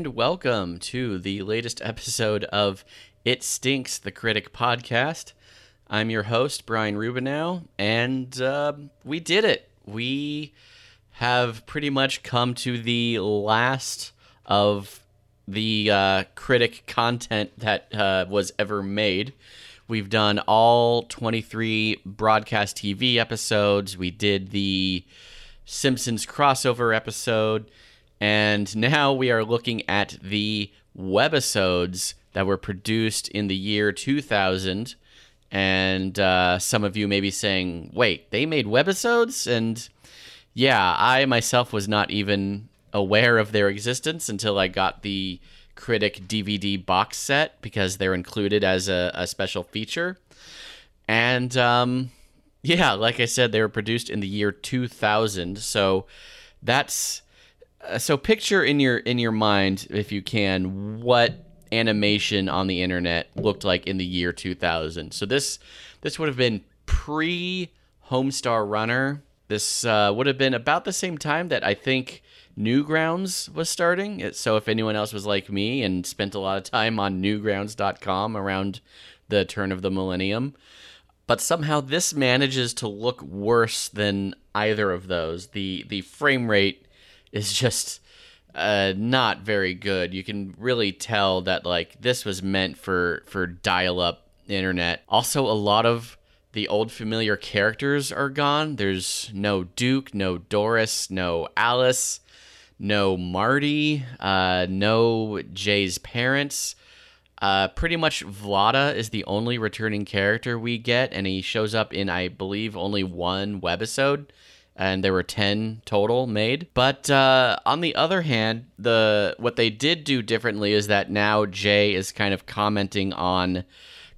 and welcome to the latest episode of It Stinks, the Critic podcast. I'm your host, Brian Rubinow, and uh, we did it. We have pretty much come to the last of the uh, critic content that uh, was ever made. We've done all 23 broadcast TV episodes. We did the Simpsons crossover episode. And now we are looking at the webisodes that were produced in the year 2000. And uh, some of you may be saying, wait, they made webisodes? And yeah, I myself was not even aware of their existence until I got the Critic DVD box set because they're included as a, a special feature. And um, yeah, like I said, they were produced in the year 2000. So that's uh, so picture in your in your mind if you can what animation on the internet looked like in the year 2000 so this this would have been pre homestar runner. This uh, would have been about the same time that i think newgrounds was starting. So if anyone else was like me and spent a lot of time on newgrounds.com around the turn of the millennium but somehow this manages to look worse than either of those. The the frame rate is just uh, not very good. You can really tell that like this was meant for for dial up internet. Also, a lot of the old familiar characters are gone. There's no Duke, no Doris, no Alice, no Marty, uh, no Jay's parents. Uh, pretty much Vlada is the only returning character we get, and he shows up in, I believe, only one webisode and there were 10 total made. But uh, on the other hand, the what they did do differently is that now Jay is kind of commenting on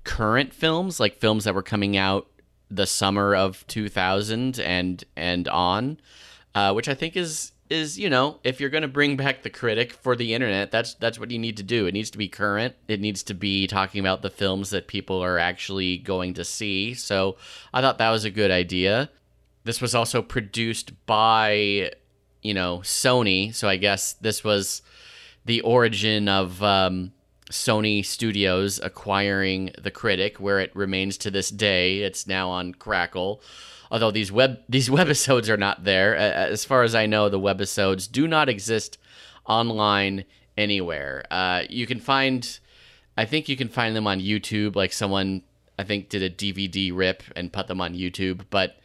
current films, like films that were coming out the summer of 2000 and and on, uh, which I think is is you know if you're going to bring back the critic for the internet that's that's what you need to do. It needs to be current. It needs to be talking about the films that people are actually going to see. So i thought that was a good idea this was also produced by, you know, Sony. So I guess this was the origin of um, Sony Studios acquiring The Critic, where it remains to this day. It's now on Crackle. Although these web these webisodes are not there, as far as I know, the webisodes do not exist online anywhere. Uh, you can find, I think you can find them on YouTube. Like someone, I think, did a DVD rip and put them on YouTube, but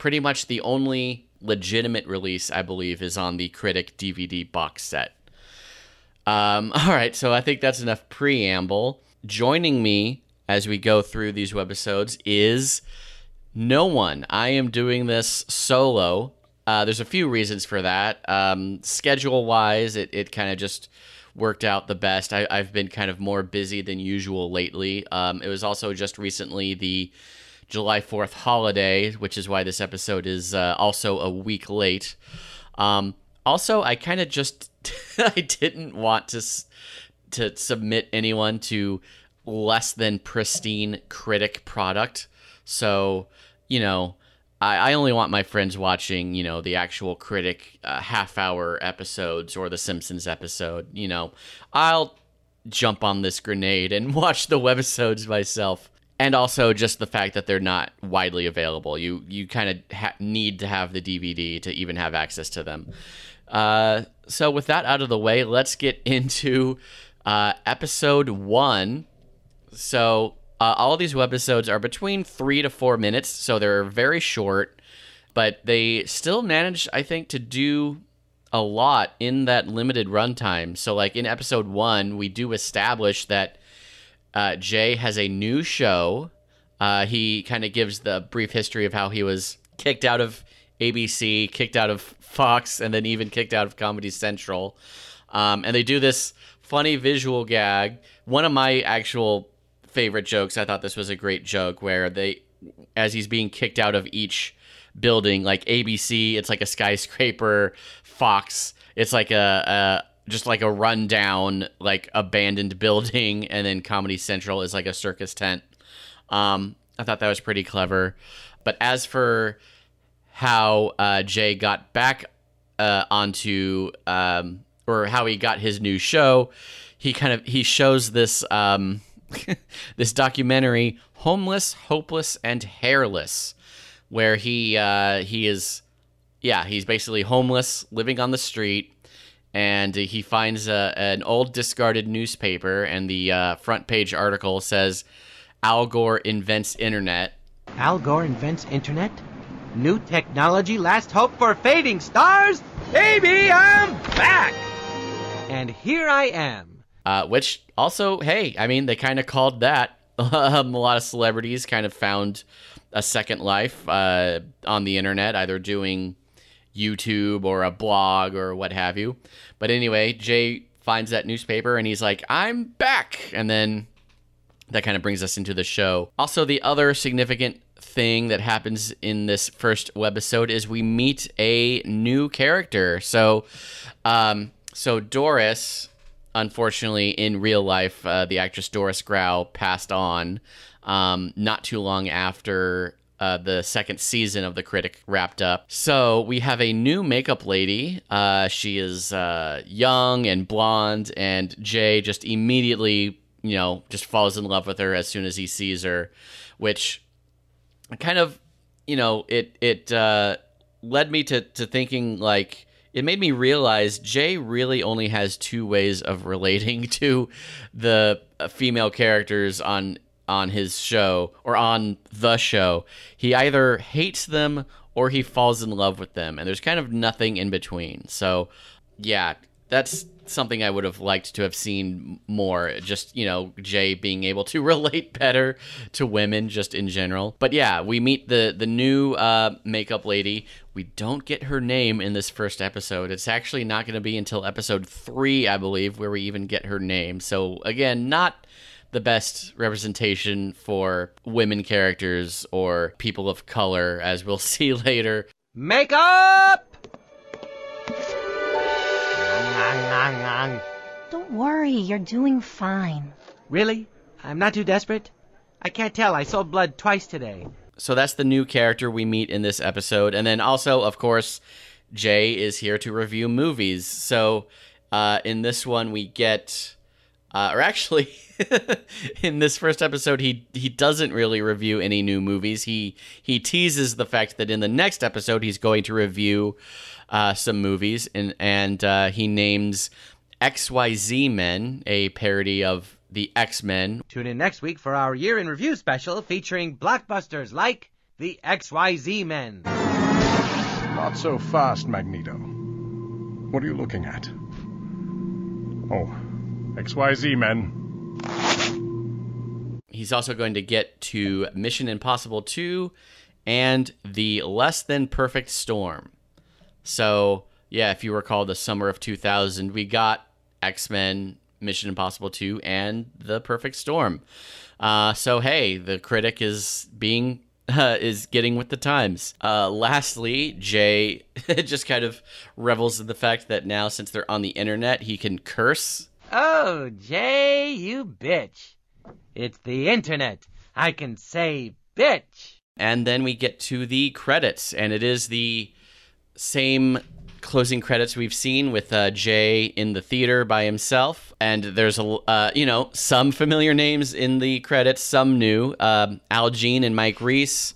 pretty much the only legitimate release, I believe, is on the Critic DVD box set. Um, all right, so I think that's enough preamble. Joining me as we go through these webisodes is no one. I am doing this solo. Uh, there's a few reasons for that. Um, schedule wise, it, it kind of just worked out the best. I, have been kind of more busy than usual lately. Um, it was also just recently the July 4th holiday, which is why this episode is uh, also a week late. Um, also, I kind of just I didn't want to to submit anyone to less than pristine critic product. So, you know, I, I only want my friends watching, you know, the actual critic uh, half hour episodes or the Simpsons episode. You know, I'll jump on this grenade and watch the webisodes myself and also just the fact that they're not widely available. You you kind of ha- need to have the DVD to even have access to them. Uh, so with that out of the way, let's get into uh, episode one. So uh, all these webisodes are between three to four minutes, so they're very short, but they still manage, I think, to do a lot in that limited runtime. So like in episode one, we do establish that uh, Jay has a new show. Uh, he kind of gives the brief history of how he was kicked out of ABC, kicked out of Fox, and then even kicked out of Comedy Central. Um, and they do this funny visual gag. One of my actual favorite jokes, I thought this was a great joke, where they, as he's being kicked out of each building, like ABC, it's like a skyscraper, Fox, it's like a, just like a rundown, like abandoned building, and then Comedy Central is like a circus tent. Um, I thought that was pretty clever. But as for how uh, Jay got back uh, onto, um, or how he got his new show. He kind of he shows this um, this documentary, "Homeless, Hopeless, and Hairless," where he uh, he is yeah he's basically homeless, living on the street and he finds a, an old discarded newspaper, and the uh, front page article says, "Al Gore invents internet." Al Gore invents internet? New technology, last hope for fading stars? Baby, I'm back! And here I am. Uh, which also, hey, I mean, they kind of called that. um, a lot of celebrities kind of found a second life uh, on the internet, either doing YouTube or a blog or what have you. But anyway, Jay finds that newspaper and he's like, I'm back. And then that kind of brings us into the show. Also, the other significant thing that happens in this first webisode is we meet a new character. So, um, so Doris, unfortunately, in real life, uh, the actress Doris Grau passed on um, not too long after uh, the second season of The Critic wrapped up. So we have a new makeup lady. Uh, she is uh, young and blonde, and Jay just immediately, you know, just falls in love with her as soon as he sees her, which kind of, you know, it it uh, led me to to thinking like it made me realize Jay really only has two ways of relating to the female characters on on his show or on the show. He either hates them or he falls in love with them, and there's kind of nothing in between. So, yeah, that's something I would have liked to have seen more. Just, you know, Jay being able to relate better to women just in general. But yeah, we meet the the new uh, makeup lady. We don't get her name in this first episode. It's actually not going to be until episode 3, I believe, where we even get her name. So, again, not the best representation for women characters or people of color, as we'll see later. Makeup! Don't worry, you're doing fine. Really? I'm not too desperate? I can't tell. I saw blood twice today. So that's the new character we meet in this episode. And then also, of course, Jay is here to review movies. So uh, in this one, we get. Uh, or actually, in this first episode, he he doesn't really review any new movies. He he teases the fact that in the next episode he's going to review uh, some movies, and and uh, he names X Y Z Men, a parody of the X Men. Tune in next week for our year in review special featuring blockbusters like the XYZ Men. Not so fast, Magneto. What are you looking at? Oh, XYZ Men. He's also going to get to Mission Impossible 2 and the Less Than Perfect Storm. So, yeah, if you recall the summer of 2000, we got X Men, Mission Impossible 2, and The Perfect Storm. Uh, so, hey, the critic is being. Uh, is getting with the times. Uh, lastly, Jay just kind of revels in the fact that now, since they're on the internet, he can curse. Oh, Jay, you bitch. It's the internet. I can say bitch. And then we get to the credits, and it is the same closing credits we've seen with uh, Jay in the theater by himself. And there's a uh, you know some familiar names in the credits, some new. Um, Al Jean and Mike Reiss.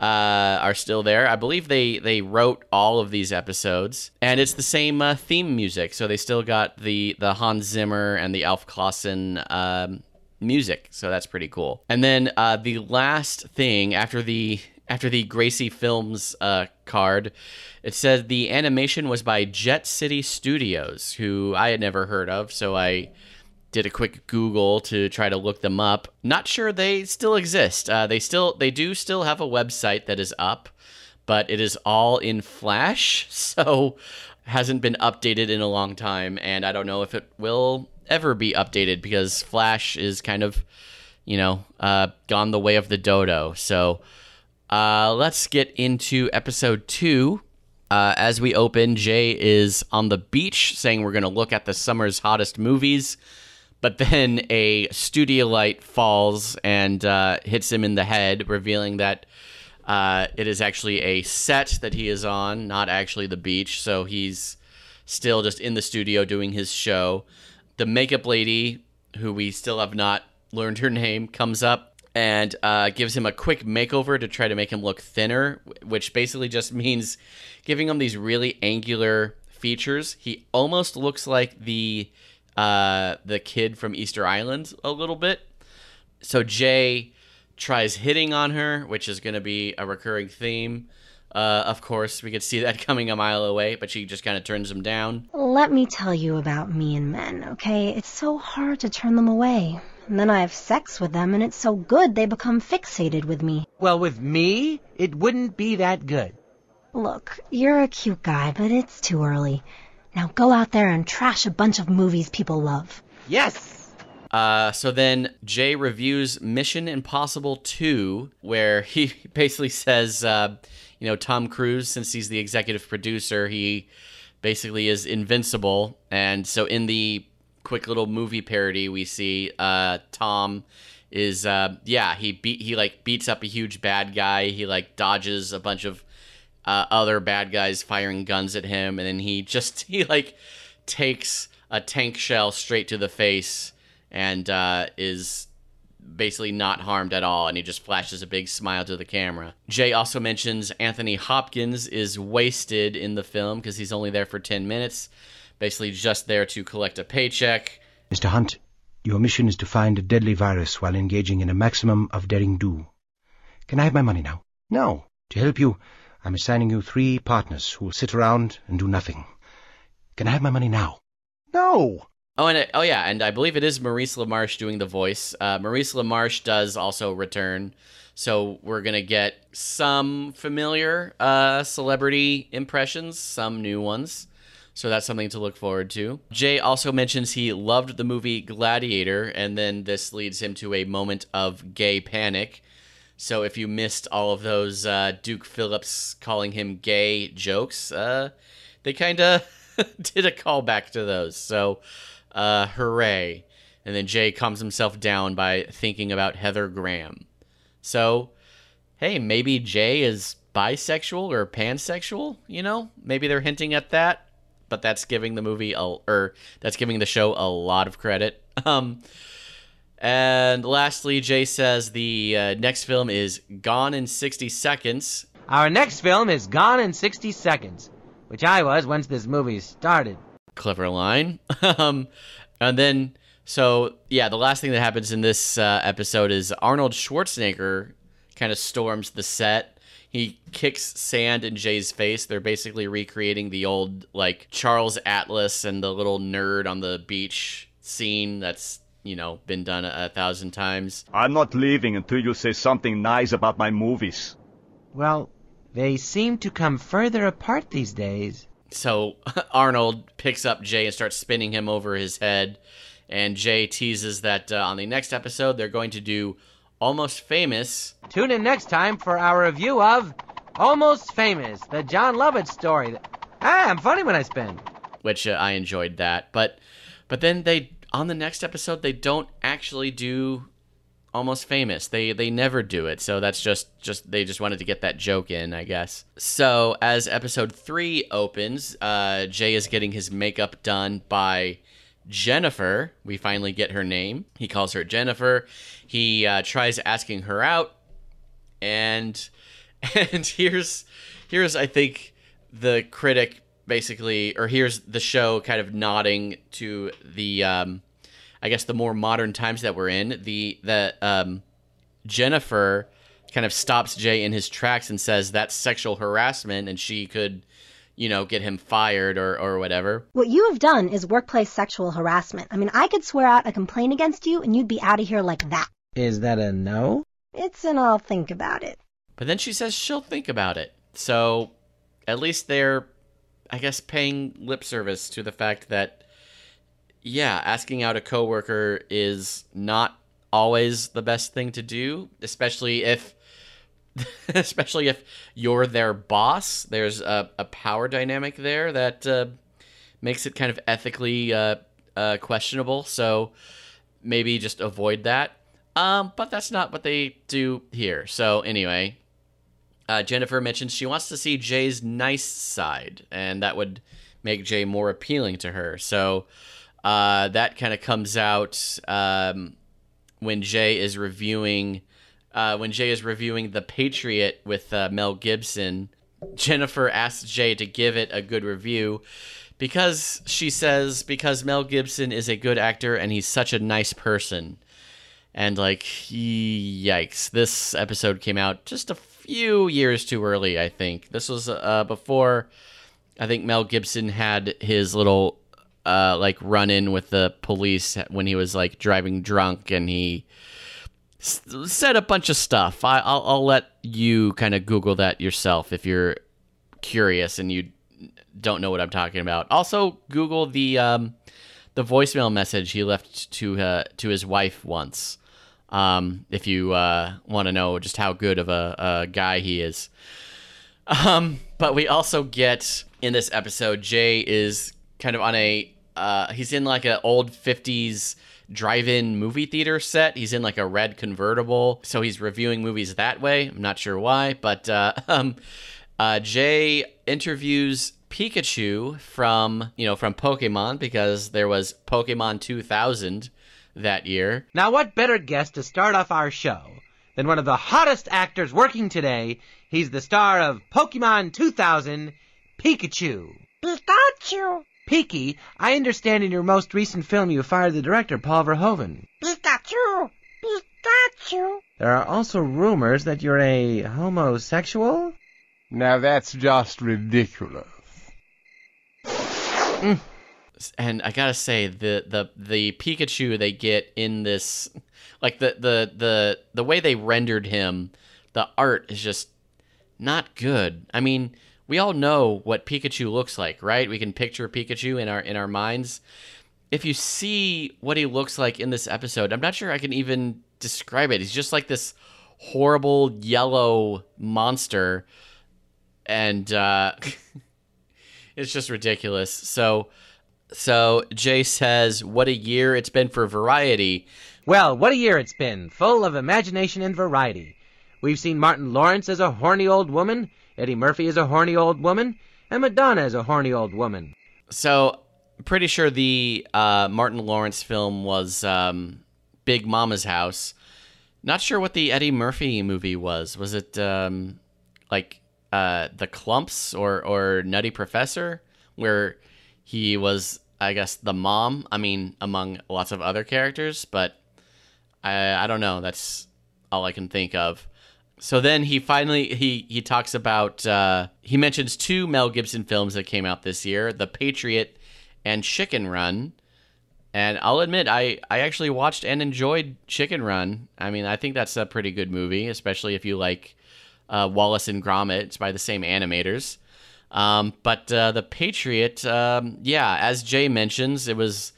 Uh, are still there. I believe they they wrote all of these episodes, and it's the same uh, theme music. So they still got the the Hans Zimmer and the Alf Clausen um, music. So that's pretty cool. And then uh, the last thing after the after the Gracie Films uh, card, it said the animation was by Jet City Studios, who I had never heard of. So I did a quick Google to try to look them up. Not sure they still exist. Uh, they still they do still have a website that is up, but it is all in Flash, so hasn't been updated in a long time, and I don't know if it will ever be updated because Flash is kind of, you know, uh, gone the way of the dodo. So uh, let's get into episode two. Uh, as we open, Jay is on the beach saying we're going to look at the summer's hottest movies. But then a studio light falls and uh, hits him in the head, revealing that uh, it is actually a set that he is on, not actually the beach. So he's still just in the studio doing his show. The makeup lady, who we still have not learned her name, comes up and uh, gives him a quick makeover to try to make him look thinner, which basically just means giving him these really angular features. He almost looks like the uh, the kid from Easter Island a little bit. So Jay tries hitting on her, which is going to be a recurring theme. Uh, of course, we could see that coming a mile away, but she just kind of turns him down. Let me tell you about me and men, okay? It's so hard to turn them away. And then I have sex with them, and it's so good they become fixated with me. Well, with me, it wouldn't be that good. Look, you're a cute guy, but it's too early. Now go out there and trash a bunch of movies people love. Yes! Uh, so then Jay reviews Mission Impossible 2, where he basically says, uh, you know, Tom Cruise, since he's the executive producer, he basically is invincible. And so in the quick little movie parody we see, uh, Tom is, uh, yeah, he beat, he like beats up a huge bad guy. He like dodges a bunch of uh, other bad guys firing guns at him, and then he just he like takes a tank shell straight to the face and uh, is basically not harmed at all, and he just flashes a big smile to the camera. Jay also mentions Anthony Hopkins is wasted in the film because he's only there for 10 minutes, basically just there to collect a paycheck. Mr. Hunt, your mission is to find a deadly virus while engaging in a maximum of daring do. Can I have my money now? No. To help you, I'm assigning you three partners who will sit around and do nothing. Can I have my money now? No! Oh, and it, oh yeah, and I believe it is Maurice LaMarche doing the voice. Uh, Maurice LaMarche does also return, so we're gonna get some familiar uh, celebrity impressions, some new ones. So that's something to look forward to. Jay also mentions he loved the movie Gladiator, and then this leads him to a moment of gay panic. So if you missed all of those uh, Duke Phillips calling him gay jokes, uh, they kind of did a callback to those. So uh, hooray. And then Jay calms himself down by thinking about Heather Graham. So, hey, maybe Jay is bisexual or pansexual, you know? Maybe they're hinting at that, but that's giving the movie a, or that's giving the show a lot of credit. Um and lastly, Jay says the uh, next film is Gone in 60 Seconds. Our next film is Gone in 60 Seconds, which I was once this movie started. Clever line. um, and then, so yeah, the last thing that happens in this uh, episode is Arnold Schwarzenegger kind of storms the set. He kicks sand in Jay's face. They're basically recreating the old, like, Charles Atlas and the little nerd on the beach scene that's you know, been done a, a, thousand times. I'm not leaving until you say something nice about my movies. Well, they seem to come further apart these days. So Arnold picks up Jay and starts spinning him over his head. And Jay teases that uh, on the next episode, they're going to do Almost Famous. Tune in next time for our review of Almost Famous, the Jon Lovitz story. Ah, I'm funny when I spin. Which uh, I enjoyed that. But but then they on the next episode they don't actually do almost famous. They they never do it. So that's just just they just wanted to get that joke in i guess. So as episode three opens uh jay is getting his makeup done by jennifer. We finally get her name. He calls her jennifer. He uh, tries asking her out. And and here's here's i think the critic basically or here's the show kind of nodding to the um I guess the more modern times that we're in, the the um, Jennifer kind of stops Jay in his tracks and says that's sexual harassment, and she could, you know, get him fired or or whatever. What you have done is workplace sexual harassment. I mean, I could swear out a complaint against you, and you'd be out of here like that. Is that a no? It's an I'll think about it. But then she says she'll think about it. So at least they're, I guess, paying lip service to the fact that yeah, asking out a coworker is not always the best thing to do, especially if especially if you're their boss. There's a, a power dynamic there that uh, makes it kind of ethically uh, uh, questionable. So maybe just avoid that. Um, but that's not what they do here. So anyway, uh, Jennifer mentions she wants to see Jay's nice side, and that would make Jay more appealing to her. So uh, that kind of comes out um, when Jay is reviewing uh, when Jay is reviewing The Patriot with uh, Mel Gibson. Jennifer asks Jay to give it a good review because she says because Mel Gibson is a good actor and he's such a nice person. And like, yikes! This episode came out just a few years too early. I think this was uh, before. I think Mel Gibson had his little uh, like run in with the police when he was like driving drunk and he s- said a bunch of stuff. I, I'll, I'll let you kind of Google that yourself if you're curious and you don't know what I'm talking about. Also, Google the um, the voicemail message he left to uh, to his wife once. Um, if you uh, want to know just how good of a, a guy he is. Um, but we also get in this episode, Jay is kind of on a uh, he's in like an old 50s drive-in movie theater set. He's in like a red convertible, so he's reviewing movies that way. I'm not sure why, but uh, um, uh, Jay interviews Pikachu from you know from Pokemon because there was Pokemon 2000 that year. Now, what better guest to start off our show than one of the hottest actors working today? He's the star of Pokemon 2000, Pikachu. Pikachu, Piki, I understand in your most recent film you fired the director, Paul Verhoeven. Pikachu, Pikachu. There are also rumors that you're a homosexual? Now that's just ridiculous. Mm. And I gotta say the the the Pikachu they get in this, like the the the the way they rendered him, the art is just not good. I mean, we all know what Pikachu looks like, right? We can picture Pikachu in our in our minds. If you see what he looks like in this episode, I'm not sure I can even describe it. He's just like this horrible yellow monster, and uh, it's just ridiculous. So. So Jay says, "What a year it's been for variety." Well, what a year it's been, full of imagination and variety. We've seen Martin Lawrence as a horny old woman, Eddie Murphy as a horny old woman, and Madonna as a horny old woman. So, pretty sure the uh, Martin Lawrence film was um, Big Momma's House. Not sure what the Eddie Murphy movie was. Was it um, like uh, The Klumps or or Nutty Professor, where he was, I guess, the mom? I mean, among lots of other characters, but I I don't know. That's all I can think of. So then he finally he he talks about uh, he mentions two Mel Gibson films that came out this year, The Patriot and Chicken Run. And I'll admit I I actually watched and enjoyed Chicken Run. I mean I think that's a pretty good movie, especially if you like uh, Wallace and Gromit. It's by the same animators. Um, but uh, The Patriot, um, yeah, as Jay mentions, it was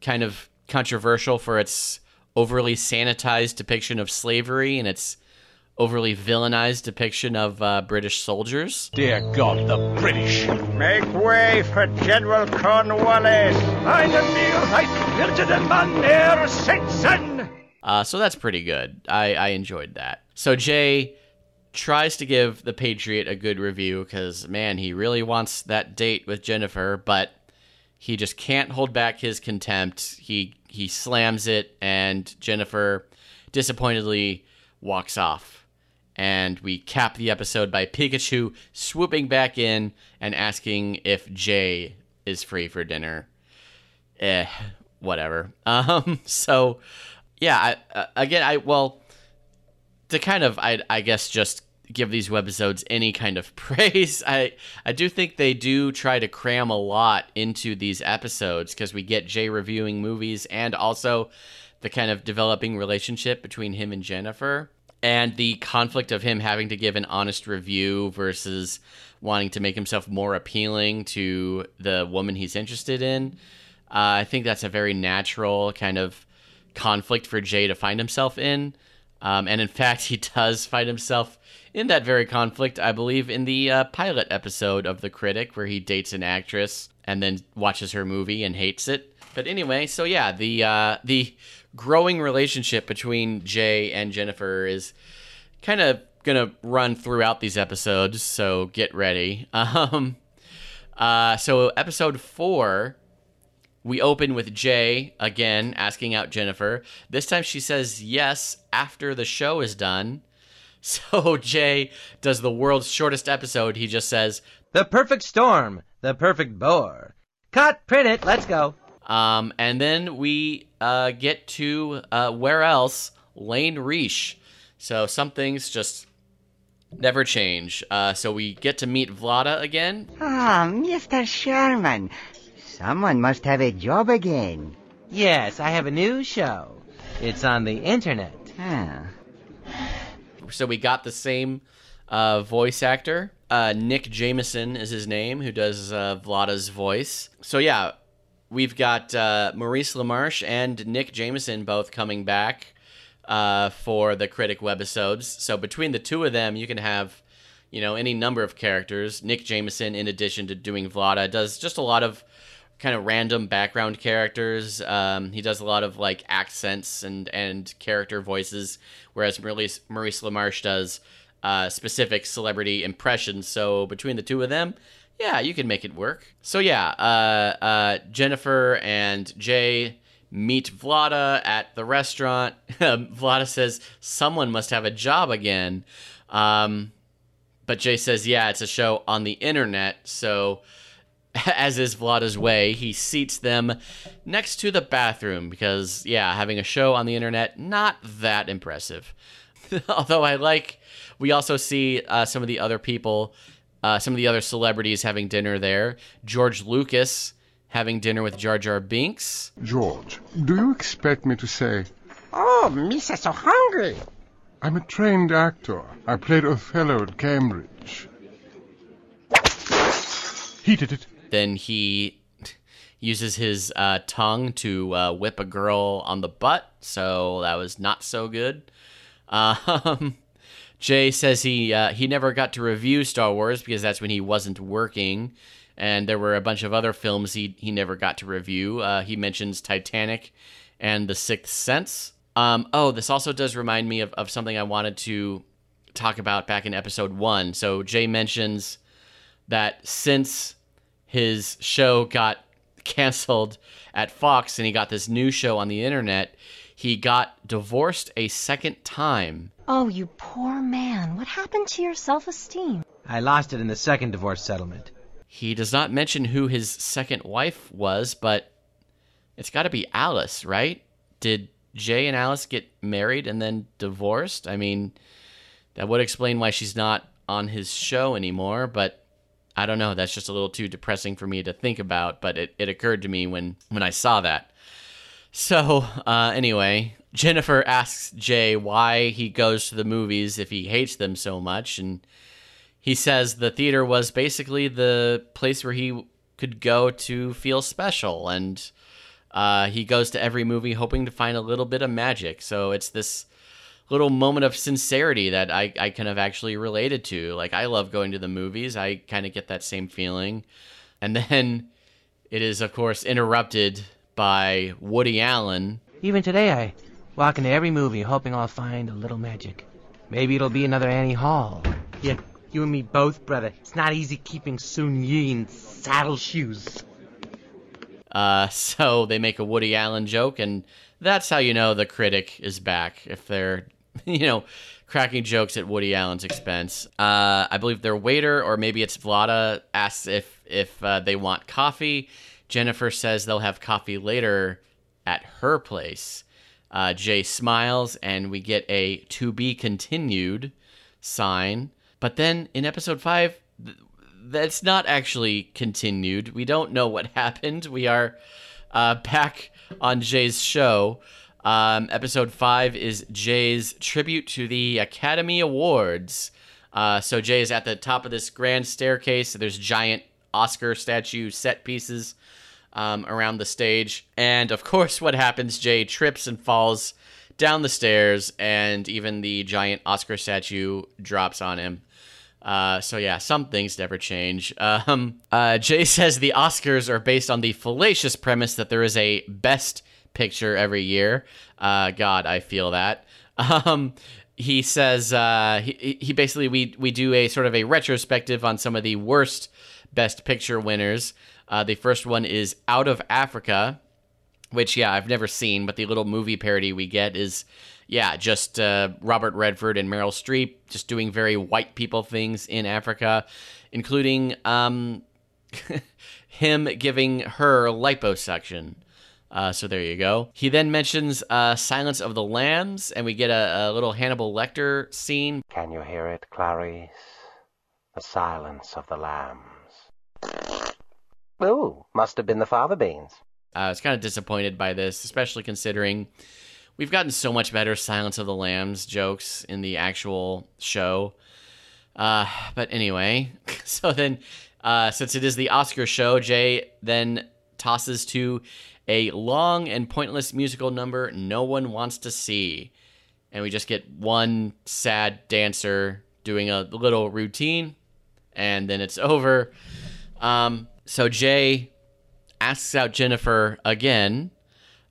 kind of controversial for its overly sanitized depiction of slavery and its overly villainized depiction of uh, British soldiers. Dear God, the British. Make way for General Cornwallis. I am Einen mir wird der Mann ersetzen! Uh, so that's pretty good. I, I enjoyed that. So Jay tries to give The Patriot a good review because, man, he really wants that date with Jennifer, but he just can't hold back his contempt. He he slams it, and Jennifer disappointedly walks off. And we cap the episode by Pikachu swooping back in and asking if Jay is free for dinner. Eh, whatever. Um, so yeah, I, uh, again, I well to kind of, I I guess just give these webisodes any kind of praise. I I do think they do try to cram a lot into these episodes because we get Jay reviewing movies and also the kind of developing relationship between him and Jennifer and the conflict of him having to give an honest review versus wanting to make himself more appealing to the woman he's interested in. Uh, I think that's a very natural kind of conflict for Jay to find himself in. Um, and in fact, he does find himself in that very conflict, I believe, in the uh, pilot episode of The Critic, where he dates an actress and then watches her movie and hates it. But anyway, so yeah, the uh, the growing relationship between Jay and Jennifer is kind of gonna run throughout these episodes, so get ready. Um, Uh, so episode four, we open with Jay again asking out Jennifer. This time she says yes after the show is done. So Jay does the world's shortest episode. He just says, The perfect storm, the perfect bore. Cut, print it, let's go. um, and then we uh, get to uh, where else? Lane Reach. So some things just never change. Uh, so we get to meet Vlada again. Ah, Mr. Sherman. Someone must have a job again. Yes, I have a new show. It's on the internet. Ah. So we got the same uh, voice actor. Uh, Nick Jameson is his name, who does uh, Vlada's voice. So yeah, we've got uh, Maurice LaMarche and Nick Jameson both coming back uh, for the Critic webisodes. So between the two of them, you can have, you know, any number of characters. Nick Jameson, in addition to doing Vlada, does just a lot of kind of random background characters. Um, he does a lot of like accents and and character voices, whereas Maurice, Maurice LaMarche does uh, specific celebrity impressions. So between the two of them, yeah, you can make it work. So yeah, uh, uh, Jennifer and Jay meet Vlada at the restaurant. Vlada says someone must have a job again. Um, but Jay says, yeah, it's a show on the internet. So, as is Vlada's way, he seats them next to the bathroom because, yeah, having a show on the internet, not that impressive. Although I like, we also see uh, some of the other people, uh, some of the other celebrities having dinner there. George Lucas having dinner with Jar Jar Binks. George, do you expect me to say, Oh, Miss is so hungry. I'm a trained actor. I played Othello at Cambridge. He did it. Then he uses his uh, tongue to uh, whip a girl on the butt, so that was not so good. Um, Jay says he uh, he never got to review Star Wars because that's when he wasn't working, and there were a bunch of other films he he never got to review. Uh, he mentions Titanic and The Sixth Sense. Um, oh, this also does remind me of, of something I wanted to talk about back in episode one. So Jay mentions that since his show got canceled at Fox and he got this new show on the internet, he got divorced a second time. Oh, you poor man. What happened to your self-esteem? I lost it in the second divorce settlement. He does not mention who his second wife was, but it's got to be Alice, right? Did Jay and Alice get married and then divorced? I mean, that would explain why she's not on his show anymore, but I don't know. That's just a little too depressing for me to think about, but it, it occurred to me when, when I saw that. So, uh, anyway, Jennifer asks Jay why he goes to the movies if he hates them so much, and he says the theater was basically the place where he could go to feel special, and uh, he goes to every movie hoping to find a little bit of magic. So it's this little moment of sincerity that I, I kind of actually related to. Like, I love going to the movies, I kind of get that same feeling. And then it is, of course, interrupted by Woody Allen. Even today, I walk into every movie hoping I'll find a little magic. Maybe it'll be another Annie Hall. Yeah, you and me both, brother. It's not easy keeping Soon-Yi in saddle shoes. Uh, so they make a Woody Allen joke, and that's how you know the critic is back. If they're, you know, cracking jokes at Woody Allen's expense. Uh, I believe their waiter, or maybe it's Vlada, asks if if uh, they want coffee. Jennifer says they'll have coffee later at her place. Uh, Jay smiles, and we get a "to be continued" sign. But then in episode five, th- that's not actually continued. We don't know what happened. We are uh, back on Jay's show. Um, episode five is Jay's tribute to the Academy Awards. Uh, so Jay is at the top of this grand staircase. There's giant Oscar statue set pieces um, around the stage. And of course, what happens? Jay trips and falls down the stairs, and even the giant Oscar statue drops on him. Uh, so yeah, some things never change. Um, uh, Jay says the Oscars are based on the fallacious premise that there is a best picture every year. Uh, God, I feel that. Um, he says uh, he he basically we we do a sort of a retrospective on some of the worst Best Picture winners. Uh, the first one is Out of Africa, which, yeah, I've never seen, but the little movie parody we get is, yeah, just uh, Robert Redford and Meryl Streep just doing very white people things in Africa, including um, him giving her liposuction. Uh, so there you go. He then mentions uh, Silence of the Lambs, and we get a, a little Hannibal Lecter scene. Can you hear it, Clarice? The silence of the lambs. Ooh, must have been the fava beans. I was kind of disappointed by this, especially considering we've gotten so much better Silence of the Lambs jokes in the actual show. Uh, but anyway, so then, uh, since it is the Oscar show, Jay then tosses to a long and pointless musical number no one wants to see. And we just get one sad dancer doing a little routine, and then it's over. Um, so Jay asks out Jennifer again,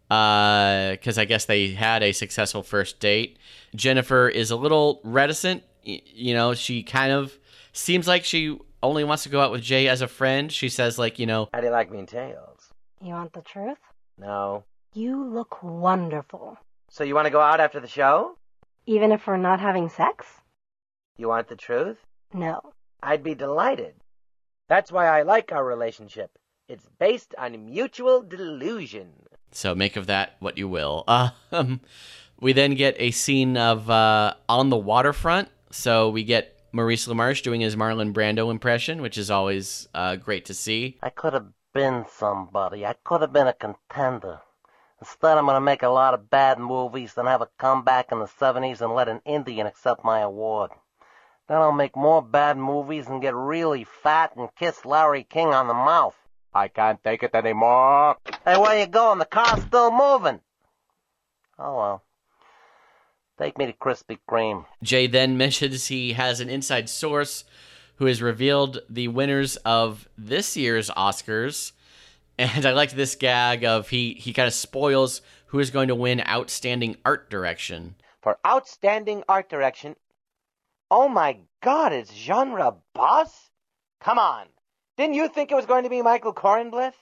because uh, I guess they had a successful first date. Jennifer is a little reticent. You know, she kind of seems like she only wants to go out with Jay as a friend. She says, like, you know, How do you like me in tails? You want the truth? No. You look wonderful. So you want to go out after the show? Even if we're not having sex? You want the truth? No. I'd be delighted. That's why I like our relationship. It's based on mutual delusion. So make of that what you will. Um, we then get a scene of uh, on the waterfront. So we get Maurice LaMarche doing his Marlon Brando impression, which is always uh, great to see. I could have been somebody. I could have been a contender. Instead, I'm going to make a lot of bad movies, then have a comeback in the 70s and let an Indian accept my award. Then I'll make more bad movies and get really fat and kiss Larry King on the mouth. I can't take it anymore. Hey, where you going? The car's still moving. Oh, well. Take me to Krispy Kreme. Jay then mentions he has an inside source who has revealed the winners of this year's Oscars. And I liked this gag of he, he kind of spoils who is going to win Outstanding Art Direction. For Outstanding Art Direction, oh my god, it's Genre Boss? Come on. Didn't you think it was going to be Michael Corenblith?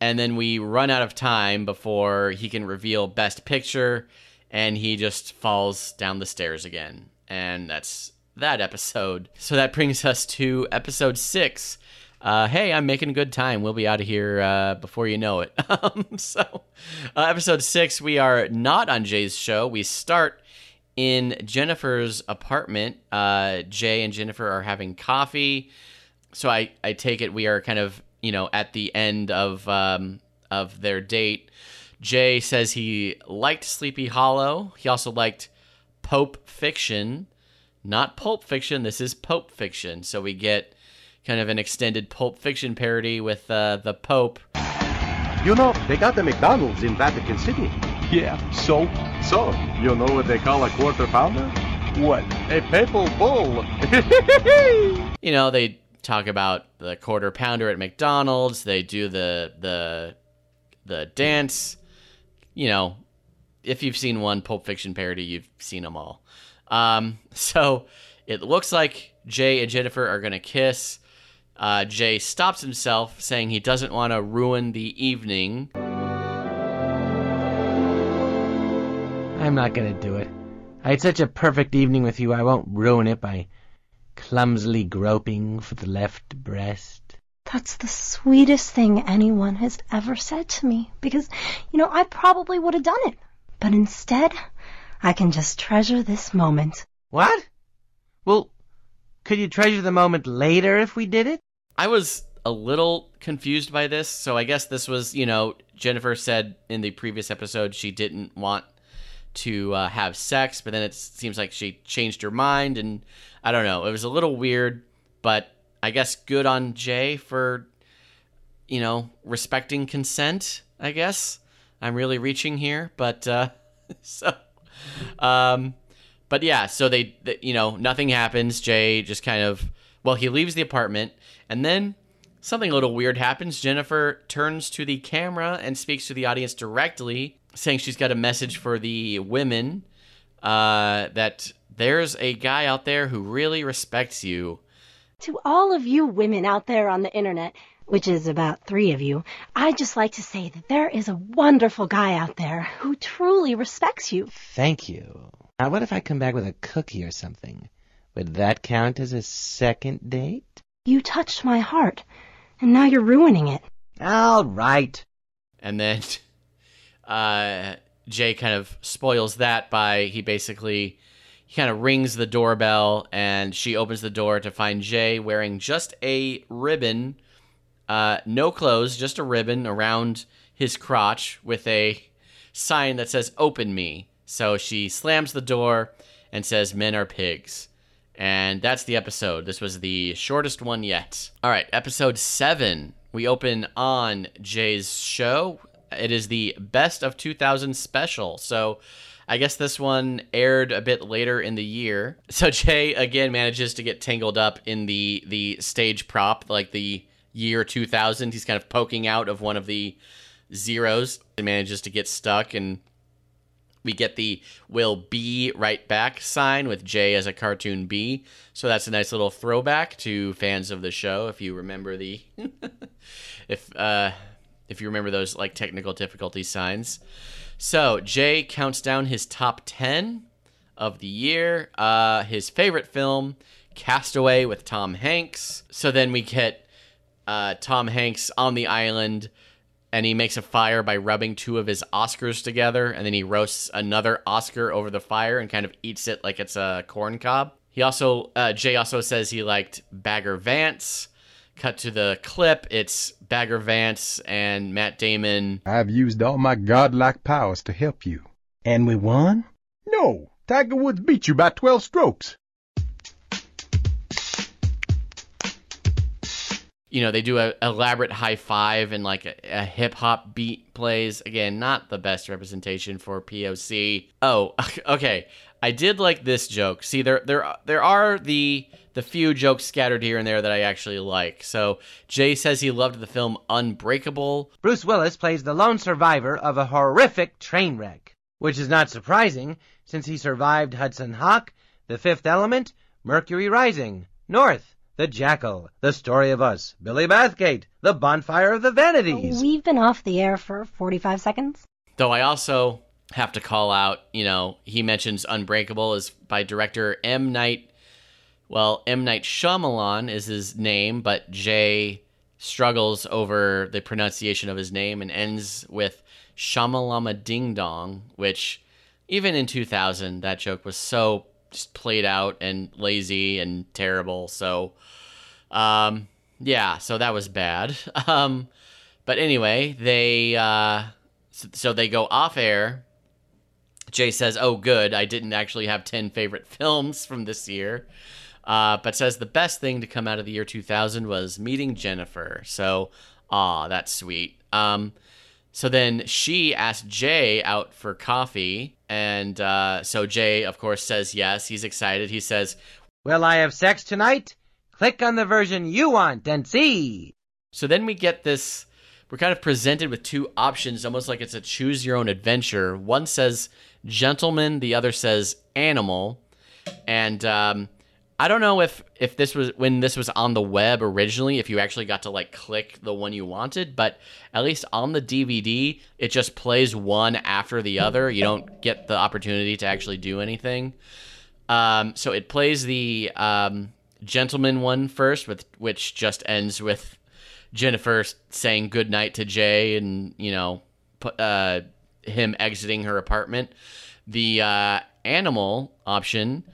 And then we run out of time before he can reveal Best Picture, and he just falls down the stairs again. And that's that episode. So that brings us to episode six. Uh, hey, I'm making good time. We'll be out of here uh, before you know it. um, so, uh, episode six, we are not on Jay's show. We start in Jennifer's apartment. Uh, Jay and Jennifer are having coffee. So I, I take it we are kind of you know at the end of um, of their date. Jay says he liked Sleepy Hollow. He also liked Pope Fiction not Pulp Fiction. This is Pope Fiction. So we get kind of an extended Pulp Fiction parody with uh, the Pope. You know, they got the McDonald's in Vatican City. Yeah, so? So, you know what they call a quarter pounder? What? A papal bull. you know, they talk about the quarter pounder at McDonald's. They do the the the dance. You know, if you've seen one Pulp Fiction parody, you've seen them all. Um, so it looks like Jay and Jennifer are going to kiss. Uh, Jay stops himself, saying he doesn't want to ruin the evening. I'm not going to do it. I had such a perfect evening with you, I won't ruin it by clumsily groping for the left breast. That's the sweetest thing anyone has ever said to me, because, you know, I probably would have done it. But instead, I can just treasure this moment. What? Well, could you treasure the moment later if we did it? I was a little confused by this, so I guess this was, you know, Jennifer said in the previous episode she didn't want to uh, have sex, but then it seems like she changed her mind, and I don't know. It was a little weird, but I guess good on Jay for, you know, respecting consent. I guess I'm really reaching here, but uh, so um, but yeah, so they, they, you know, nothing happens. Jay just kind of, well, he leaves the apartment, and then something a little weird happens. Jennifer turns to the camera and speaks to the audience directly, saying she's got a message for the women uh, that there's a guy out there who really respects you. To all of you women out there on the internet, which is about three of you, I'd just like to say that there is a wonderful guy out there who truly respects you. Thank you. Now, what if I come back with a cookie or something? Would that count as a second date? You touched my heart, and now you're ruining it. All right. And then uh, Jay kind of spoils that by he basically he kind of rings the doorbell and she opens the door to find Jay wearing just a ribbon, uh, no clothes, just a ribbon around his crotch with a sign that says "Open me." So she slams the door and says, "Men are pigs." And that's the episode. This was the shortest one yet. All right, episode seven. We open on Jay's show. It is the best of 2000 special. So I guess this one aired a bit later in the year. So Jay again manages to get tangled up in the the stage prop, like the year 2000. He's kind of poking out of one of the zeros and manages to get stuck and we get the will be right back sign with Jay as a cartoon B. So that's a nice little throwback to fans of the show if you remember the if uh if you remember those like technical difficulty signs. So Jay counts down his top 10 of the year. Uh his favorite film Castaway with Tom Hanks. So then we get uh Tom Hanks on the island and he makes a fire by rubbing two of his Oscars together, and then he roasts another Oscar over the fire and kind of eats it like it's a corn cob. He also, uh, Jay also says he liked Bagger Vance. Cut to the clip, it's Bagger Vance and Matt Damon. I've used all my godlike powers to help you. And we won? No, Tiger Woods beat you by 12 strokes. You know, they do a elaborate high five and like a, a hip hop beat plays. Again, not the best representation for POC. Oh, okay. I did like this joke. See, there there there are the the few jokes scattered here and there that I actually like. So Jay says he loved the film Unbreakable. Bruce Willis plays the lone survivor of a horrific train wreck, which is not surprising since he survived Hudson Hawk, The Fifth Element, Mercury Rising, North, the Jackal, The Story of Us, Billy Bathgate, The Bonfire of the Vanities. We've been off the air for 45 seconds. Though I also have to call out, you know, he mentions Unbreakable is by director M. Night. Well, M. Night Shyamalan is his name, but Jay struggles over the pronunciation of his name and ends with Shamalama Ding Dong, which even in 2000, that joke was so just played out and lazy and terrible. So, um, yeah, so that was bad. Um, but anyway, they uh, so, so they go off air. Jay says, "Oh, good, I didn't actually have ten favorite films from this year." Uh, but says the best thing to come out of the year 2000 was meeting Jennifer. So, ah, that's sweet. Um, so then she asked Jay out for coffee, and uh, so Jay, of course, says yes. He's excited. He says, Will I have sex tonight? Click on the version you want and see. So then we get this. We're kind of presented with two options, almost like it's a choose your own adventure. One says gentleman, the other says animal. And um, I don't know if if this was when this was on the web originally, if you actually got to like click the one you wanted, but at least on the DVD, it just plays one after the other. You don't get the opportunity to actually do anything. Um, so it plays the um, gentleman one first, with which just ends with Jennifer saying goodnight to Jay, and you know, uh, him exiting her apartment. The uh, animal option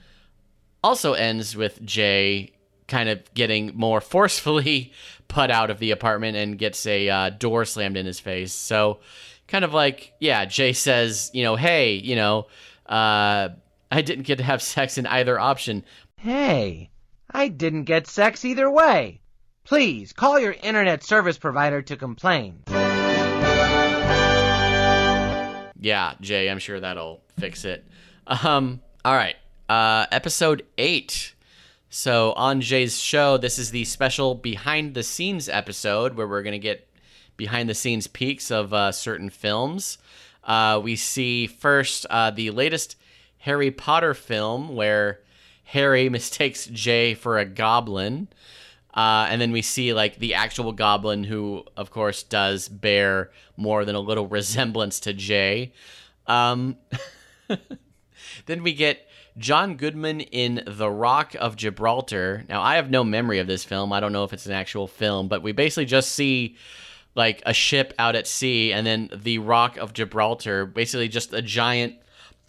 also ends with Jay kind of getting more forcefully put out of the apartment and gets a uh, door slammed in his face. So, kind of like, yeah, Jay says, you know, hey, you know, uh, I didn't get to have sex in either option. Hey, I didn't get sex either way. Please call your internet service provider to complain. Yeah, Jay, I'm sure that'll fix it. Um, all right. Uh, episode 8. So, on Jay's show, this is the special behind the scenes episode where we're to get behind the scenes peeks of uh, certain films. Uh, we see first uh, the latest Harry Potter film where Harry mistakes Jay for a goblin. Uh, and then we see like the actual goblin, who of course does bear more than a little resemblance to Jay. Um, then we get John Goodman in The Rock of Gibraltar. Now, I have no memory of this film. I don't know if it's an actual film, but we basically just see like a ship out at sea and then the Rock of Gibraltar, basically just a giant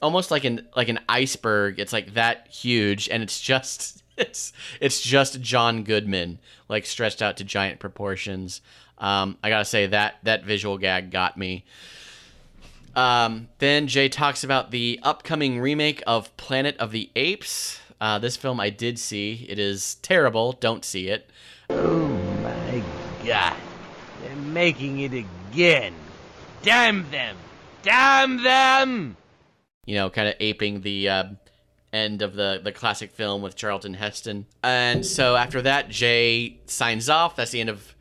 almost like an like an iceberg. It's like that huge and it's just it's it's just John Goodman like stretched out to giant proportions. Um, I gotta say that that visual gag got me. Um, then Jay talks about the upcoming remake of Planet of the Apes. Uh, this film I did see. It is terrible. Don't see it. Oh my god. They're making it again. Damn them! Damn them! You know, kind of aping the uh, end of the, the classic film with Charlton Heston. And so after that, Jay signs off. That's the end of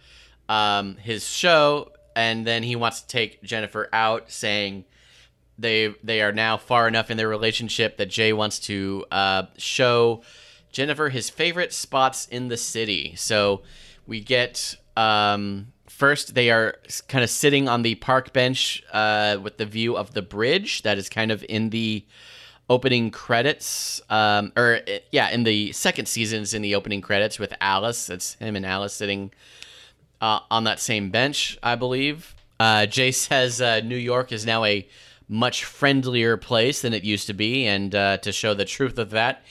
um, his show. And then he wants to take Jennifer out, saying they they are now far enough in their relationship that Jay wants to uh, show Jennifer his favorite spots in the city. So we get um, first they are kind of sitting on the park bench uh, with the view of the bridge that is kind of in the opening credits um, or yeah in the second seasons in the opening credits with alice it's him and alice sitting uh, on that same bench i believe uh, jay says uh, new york is now a much friendlier place than it used to be and uh, to show the truth of that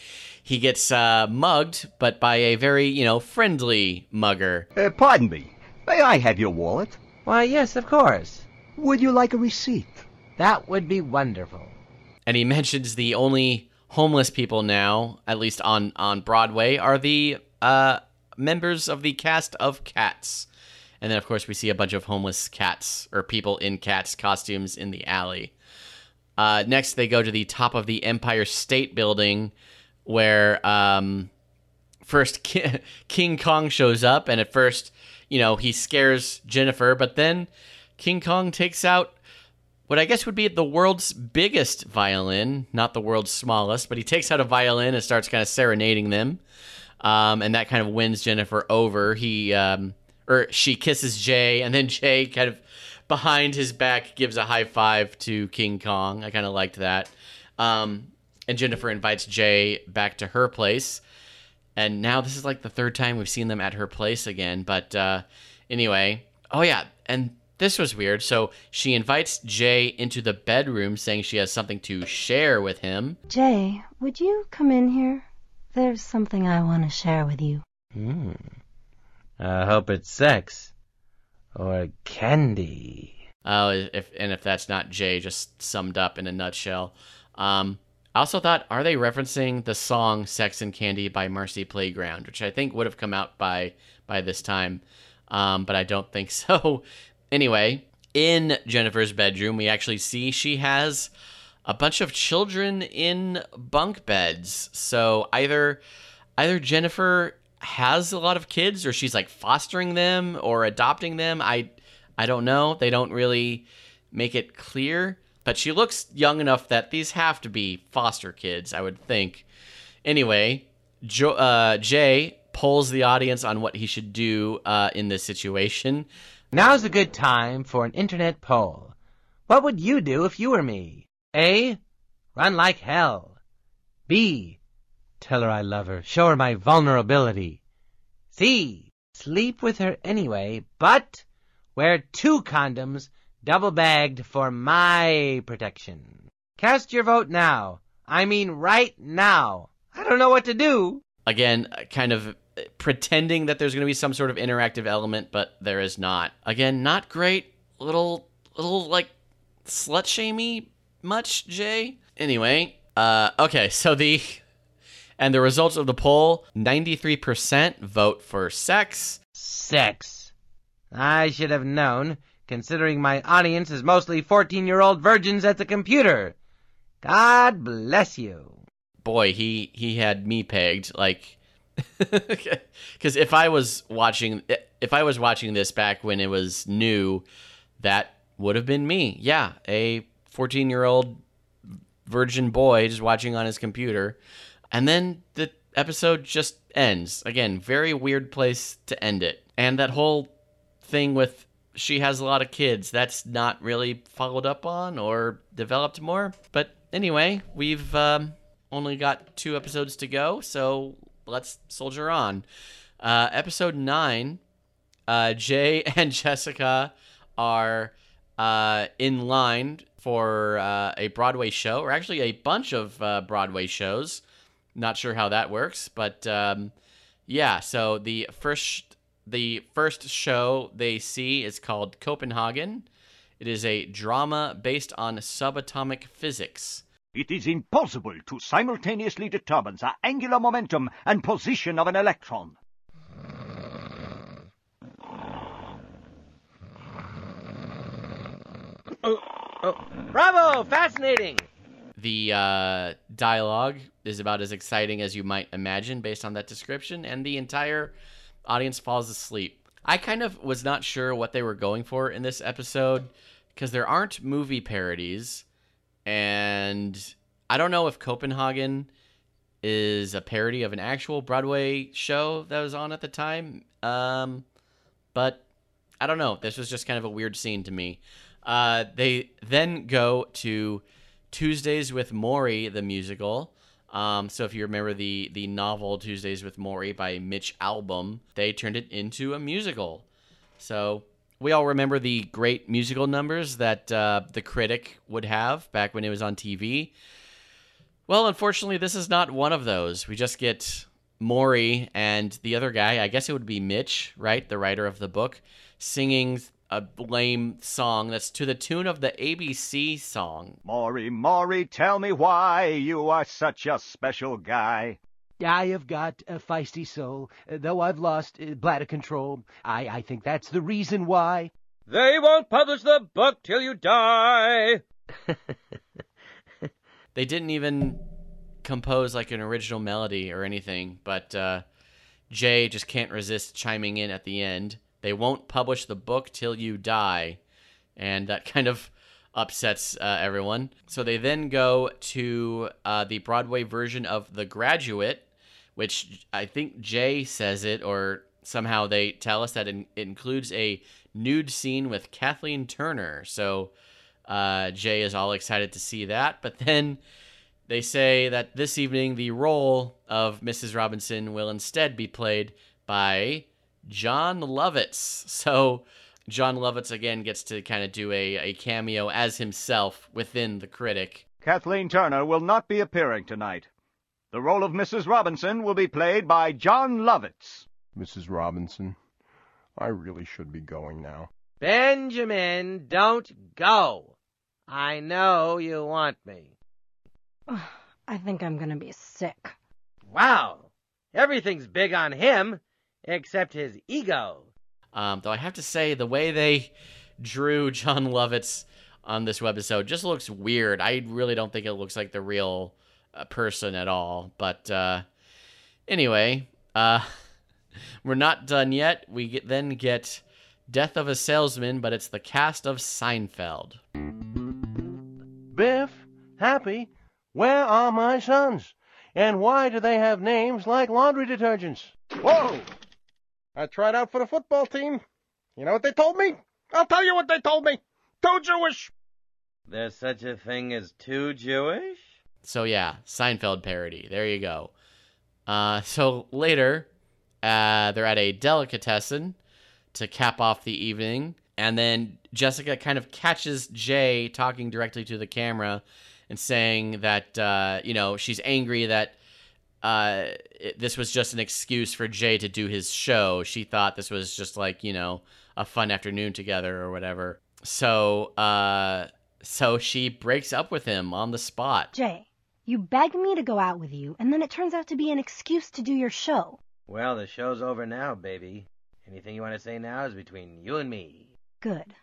he gets uh, mugged but by a very you know friendly mugger Uh, pardon me. May I have your wallet? Why, yes, of course. Would you like a receipt? That would be wonderful. and he mentions the only homeless people now, at least on on Broadway, are the uh, members of the cast of Cats. And then, of course, we see a bunch of homeless cats or people in cats costumes in the alley. Uh, next, they go to the top of the Empire State Building, where um, first Ki- King Kong shows up, and at first, you know, he scares Jennifer, but then King Kong takes out what I guess would be the world's biggest violin, not the world's smallest, but he takes out a violin and starts kind of serenading them. Um, and that kind of wins Jennifer over. He, um, or she kisses Jay, and then Jay kind of behind his back gives a high five to King Kong. I kind of liked that. Um, and Jennifer invites Jay back to her place. And now this is like the third time we've seen them at her place again. But uh, anyway, oh yeah, and this was weird. So she invites Jay into the bedroom, saying she has something to share with him. Jay, would you come in here? There's something I want to share with you. Hmm. I hope it's sex. Or candy. Oh, if and if that's not Jay, just summed up in a nutshell. Um, I also thought, are they referencing the song "Sex and Candy" by Marcy Playground, which I think would have come out by by this time, um, but I don't think so. anyway, in Jennifer's bedroom, we actually see she has a bunch of children in bunk beds. So either either Jennifer has a lot of kids or she's like fostering them or adopting them. I I don't know. They don't really make it clear, but she looks young enough that these have to be foster kids, I would think. Anyway, jo- uh, Jay polls the audience on what he should do uh, in this situation. Now's a good time for an internet poll. What would you do if you were me? A. Run like hell. B. Tell her I love her. Show her my vulnerability. See, Sleep with her anyway, but wear two condoms double bagged for my protection. Cast your vote now. I mean right now. I don't know what to do. Again, uh, kind of pretending that there's going to be some sort of interactive element, but there is not. Again, not great. Little, little like slut shamey much, Jay. Anyway, uh, okay, so the and the results of the poll: ninety-three percent vote for sex. Sex. I should have known, considering my audience is mostly 14 year old virgins at the computer. God bless you. Boy, he he had me pegged. Like, because if I was watching, if I was watching this back when it was new, that would have been me. Yeah, a 14 year old virgin boy just watching on his computer. And then the episode just ends. Again, very weird place to end it. And that whole thing with she has a lot of kids, that's not really followed up on or developed more. But anyway, we've um, only got two episodes to go, so let's soldier on. Uh, episode 9, uh, Jay and Jessica are uh, in line for uh, a Broadway show, or actually a bunch of uh, Broadway shows. Not sure how that works, but um, yeah. So the first the first show they see is called Copenhagen. It is a drama based on subatomic physics. It is impossible to simultaneously determine the angular momentum and position of an electron. Oh, oh, bravo! Fascinating. The uh, dialogue is about as exciting as you might imagine based on that description, and the entire audience falls asleep. I kind of was not sure what they were going for in this episode because there aren't movie parodies, and I don't know if Copenhagen is a parody of an actual Broadway show that was on at the time. Um, but I don't know. This was just kind of a weird scene to me. Uh, they then go to Tuesdays with Morrie, the musical. Um, so if you remember the the novel Tuesdays with Morrie by Mitch Albom, they turned it into a musical. So we all remember the great musical numbers that uh, the critic would have back when it was on TV. Well, unfortunately, this is not one of those. We just get Morrie and the other guy, I guess it would be Mitch, right? The writer of the book, singing a lame song that's to the tune of the ABC song. Morrie, Morrie, tell me why you are such a special guy. I have got a feisty soul, though I've lost uh, bladder control. I, I think that's the reason why. They won't publish the book till you die. they didn't even compose like an original melody or anything, but uh, Jay just can't resist chiming in at the end. They won't publish the book till you die, and that kind of upsets uh, everyone. So they then go to uh, the Broadway version of The Graduate, which I think Jay says it, or somehow they tell us that it includes a nude scene with Kathleen Turner. So uh, Jay is all excited to see that. But then they say that this evening the role of Mrs. Robinson will instead be played by Jon Lovitz. So Jon Lovitz again gets to kind of do a, a cameo as himself within the critic. Kathleen Turner will not be appearing tonight. The role of Mrs. Robinson will be played by Jon Lovitz. Mrs. Robinson, I really should be going now. Benjamin, don't go. I know you want me. I think I'm gonna be sick. Wow. Everything's big on him except his ego. Um, though I have to say, the way they drew Jon Lovitz on this webisode just looks weird. I really don't think it looks like the real uh, person at all. But uh, anyway, uh, we're not done yet. We get, then get Death of a Salesman, but it's the cast of Seinfeld. Biff, Happy, where are my sons? And why do they have names like laundry detergents? Whoa! I tried out for the football team. You know what they told me? I'll tell you what they told me. Too Jewish. There's such a thing as too Jewish? So yeah, Seinfeld parody. There you go. Uh, so later, uh, they're at a delicatessen to cap off the evening, and then Jessica kind of catches Jay talking directly to the camera and saying that uh, you know she's angry that uh, it, this was just an excuse for Jay to do his show. She thought this was just like you know a fun afternoon together or whatever. So uh, so she breaks up with him on the spot. Jay, you begged me to go out with you, and then it turns out to be an excuse to do your show. Well, the show's over now, baby. Anything you want to say now is between you and me. Good.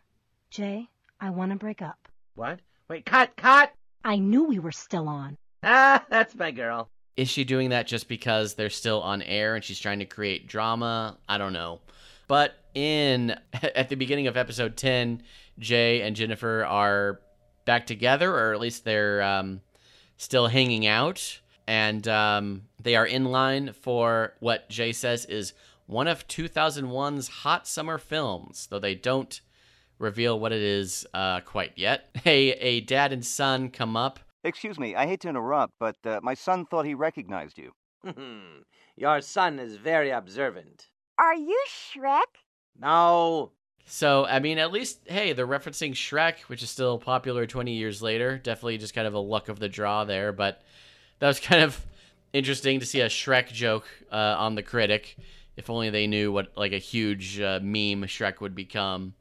Jay, I want to break up. What? Wait, cut, cut! I knew we were still on. Ah, that's my girl. Is she doing that just because they're still on air and she's trying to create drama? I don't know. But in at the beginning of episode 10, Jay and Jennifer are back together or at least they're um, still hanging out. and um, they are in line for what Jay says is one of 2001's hot summer films, though they don't reveal what it is uh, quite yet. A, a dad and son come up. Excuse me, I hate to interrupt, but uh, my son thought he recognized you. Your son is very observant. Are you Shrek? No. So, I mean, at least, hey, they're referencing Shrek, which is still popular 20 years later. Definitely just kind of a luck of the draw there, but that was kind of interesting to see a Shrek joke uh, on the critic. If only they knew what, like, a huge uh, meme Shrek would become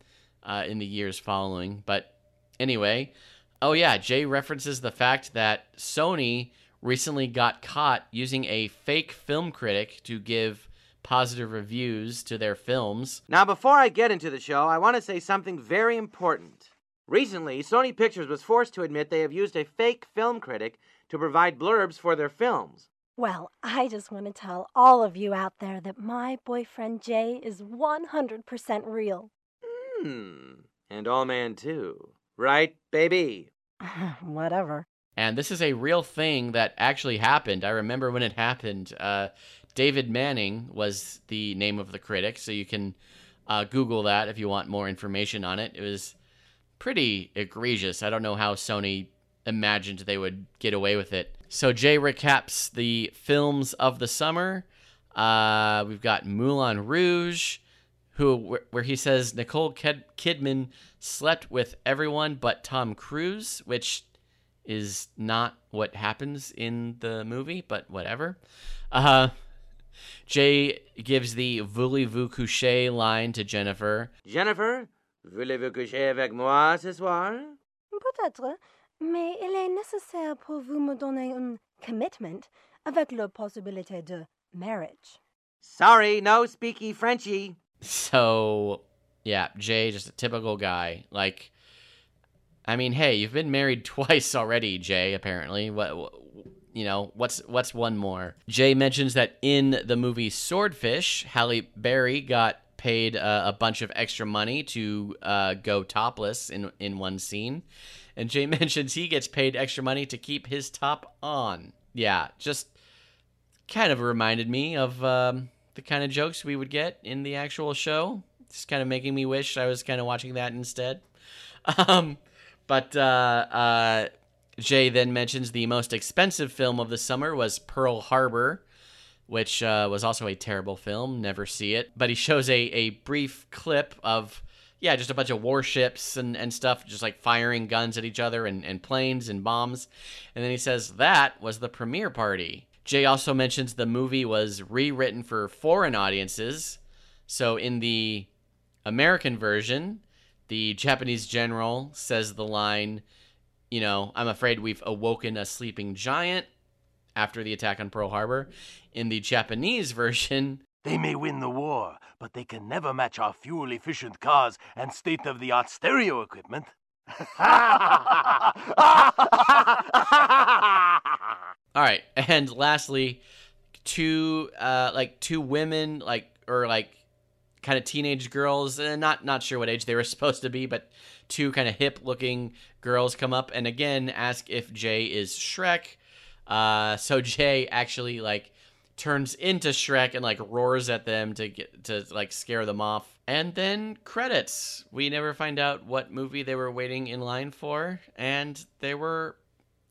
uh, in the years following. But anyway, oh yeah, Jay references the fact that Sony recently got caught using a fake film critic to give positive reviews to their films. Now, before I get into the show, I want to say something very important. Recently, Sony Pictures was forced to admit they have used a fake film critic to provide blurbs for their films. Well, I just want to tell all of you out there that my boyfriend Jay is 100% real. Hmm. And All Man too. Right, baby? Whatever. And this is a real thing that actually happened. I remember when it happened. Uh, David Manning was the name of the critic, so you can uh, Google that if you want more information on it. It was pretty egregious. I don't know how Sony imagined they would get away with it. So Jay recaps the films of the summer. Uh, we've got Moulin Rouge, who where he says Nicole Kidman slept with everyone but Tom Cruise, which is not what happens in the movie, but whatever. Uh, Jay gives the voulez-vous coucher line to Jennifer. Jennifer, voulez-vous coucher avec moi ce soir? Peut-être, mais il est nécessaire pour vous me donner un commitment avec la possibilité de marriage. Sorry, no speaky Frenchy. So, yeah, Jay, just a typical guy. Like, I mean, hey, you've been married twice already, Jay. Apparently, what, you know, what's what's one more? Jay mentions that in the movie Swordfish, Halle Berry got paid uh, a bunch of extra money to uh, go topless in in one scene, and Jay mentions he gets paid extra money to keep his top on. Yeah, just kind of reminded me of um, the kind of jokes we would get in the actual show. Just kind of making me wish I was kind of watching that instead. Um, but uh, uh, Jay then mentions the most expensive film of the summer was Pearl Harbor, which uh, was also a terrible film. Never see it. But he shows a, a brief clip of, yeah, just a bunch of warships and, and stuff, just like firing guns at each other and, and planes and bombs. And then he says that was the premiere party. Jay also mentions the movie was rewritten for foreign audiences. So in the American version, the Japanese general says the line, you know, I'm afraid we've awoken a sleeping giant after the attack on Pearl Harbor. In the Japanese version, they may win the war, but they can never match our fuel efficient cars and state of the art stereo equipment. All right, and lastly, two uh, like two women like or like kind of teenage girls, uh, not not sure what age they were supposed to be, but two kind of hip looking girls come up and again ask if Jay is Shrek. Uh, so Jay actually like turns into Shrek and like roars at them to get to like scare them off. And then credits. We never find out what movie they were waiting in line for, and there were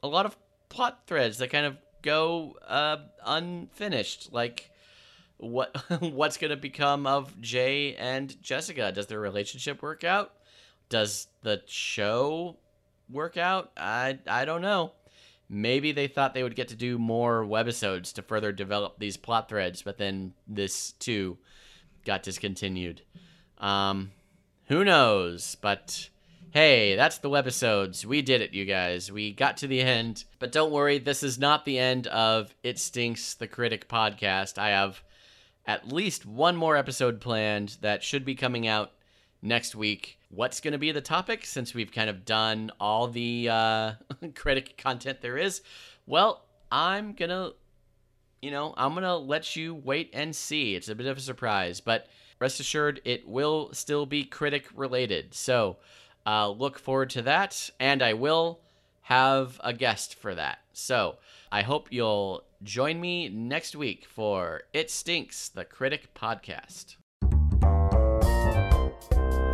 a lot of plot threads that kind of go uh, unfinished. Like, what what's going to become of Jay and Jessica? Does their relationship work out? Does the show work out? I I don't know. Maybe they thought they would get to do more webisodes to further develop these plot threads, but then this too got discontinued. Um, who knows? But Hey, that's the webisodes. We did it, you guys. We got to the end. But don't worry, this is not the end of It Stinks the Critic podcast. I have at least one more episode planned that should be coming out next week. What's going to be the topic since we've kind of done all the uh, critic content there is? Well, I'm going to, you know, I'm going to let you wait and see. It's a bit of a surprise, but rest assured it will still be critic related. So, uh, look forward to that, and I will have a guest for that. So I hope you'll join me next week for It Stinks, the Critic Podcast.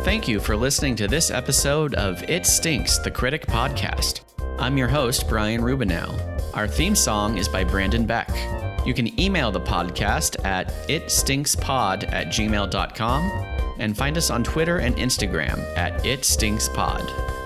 Thank you for listening to this episode of It Stinks, the Critic Podcast. I'm your host, Brian Rubinow. Our theme song is by Brandon Beck. You can email the podcast at itstinkspod at gmail.com and find us on Twitter and Instagram at itstinkspod.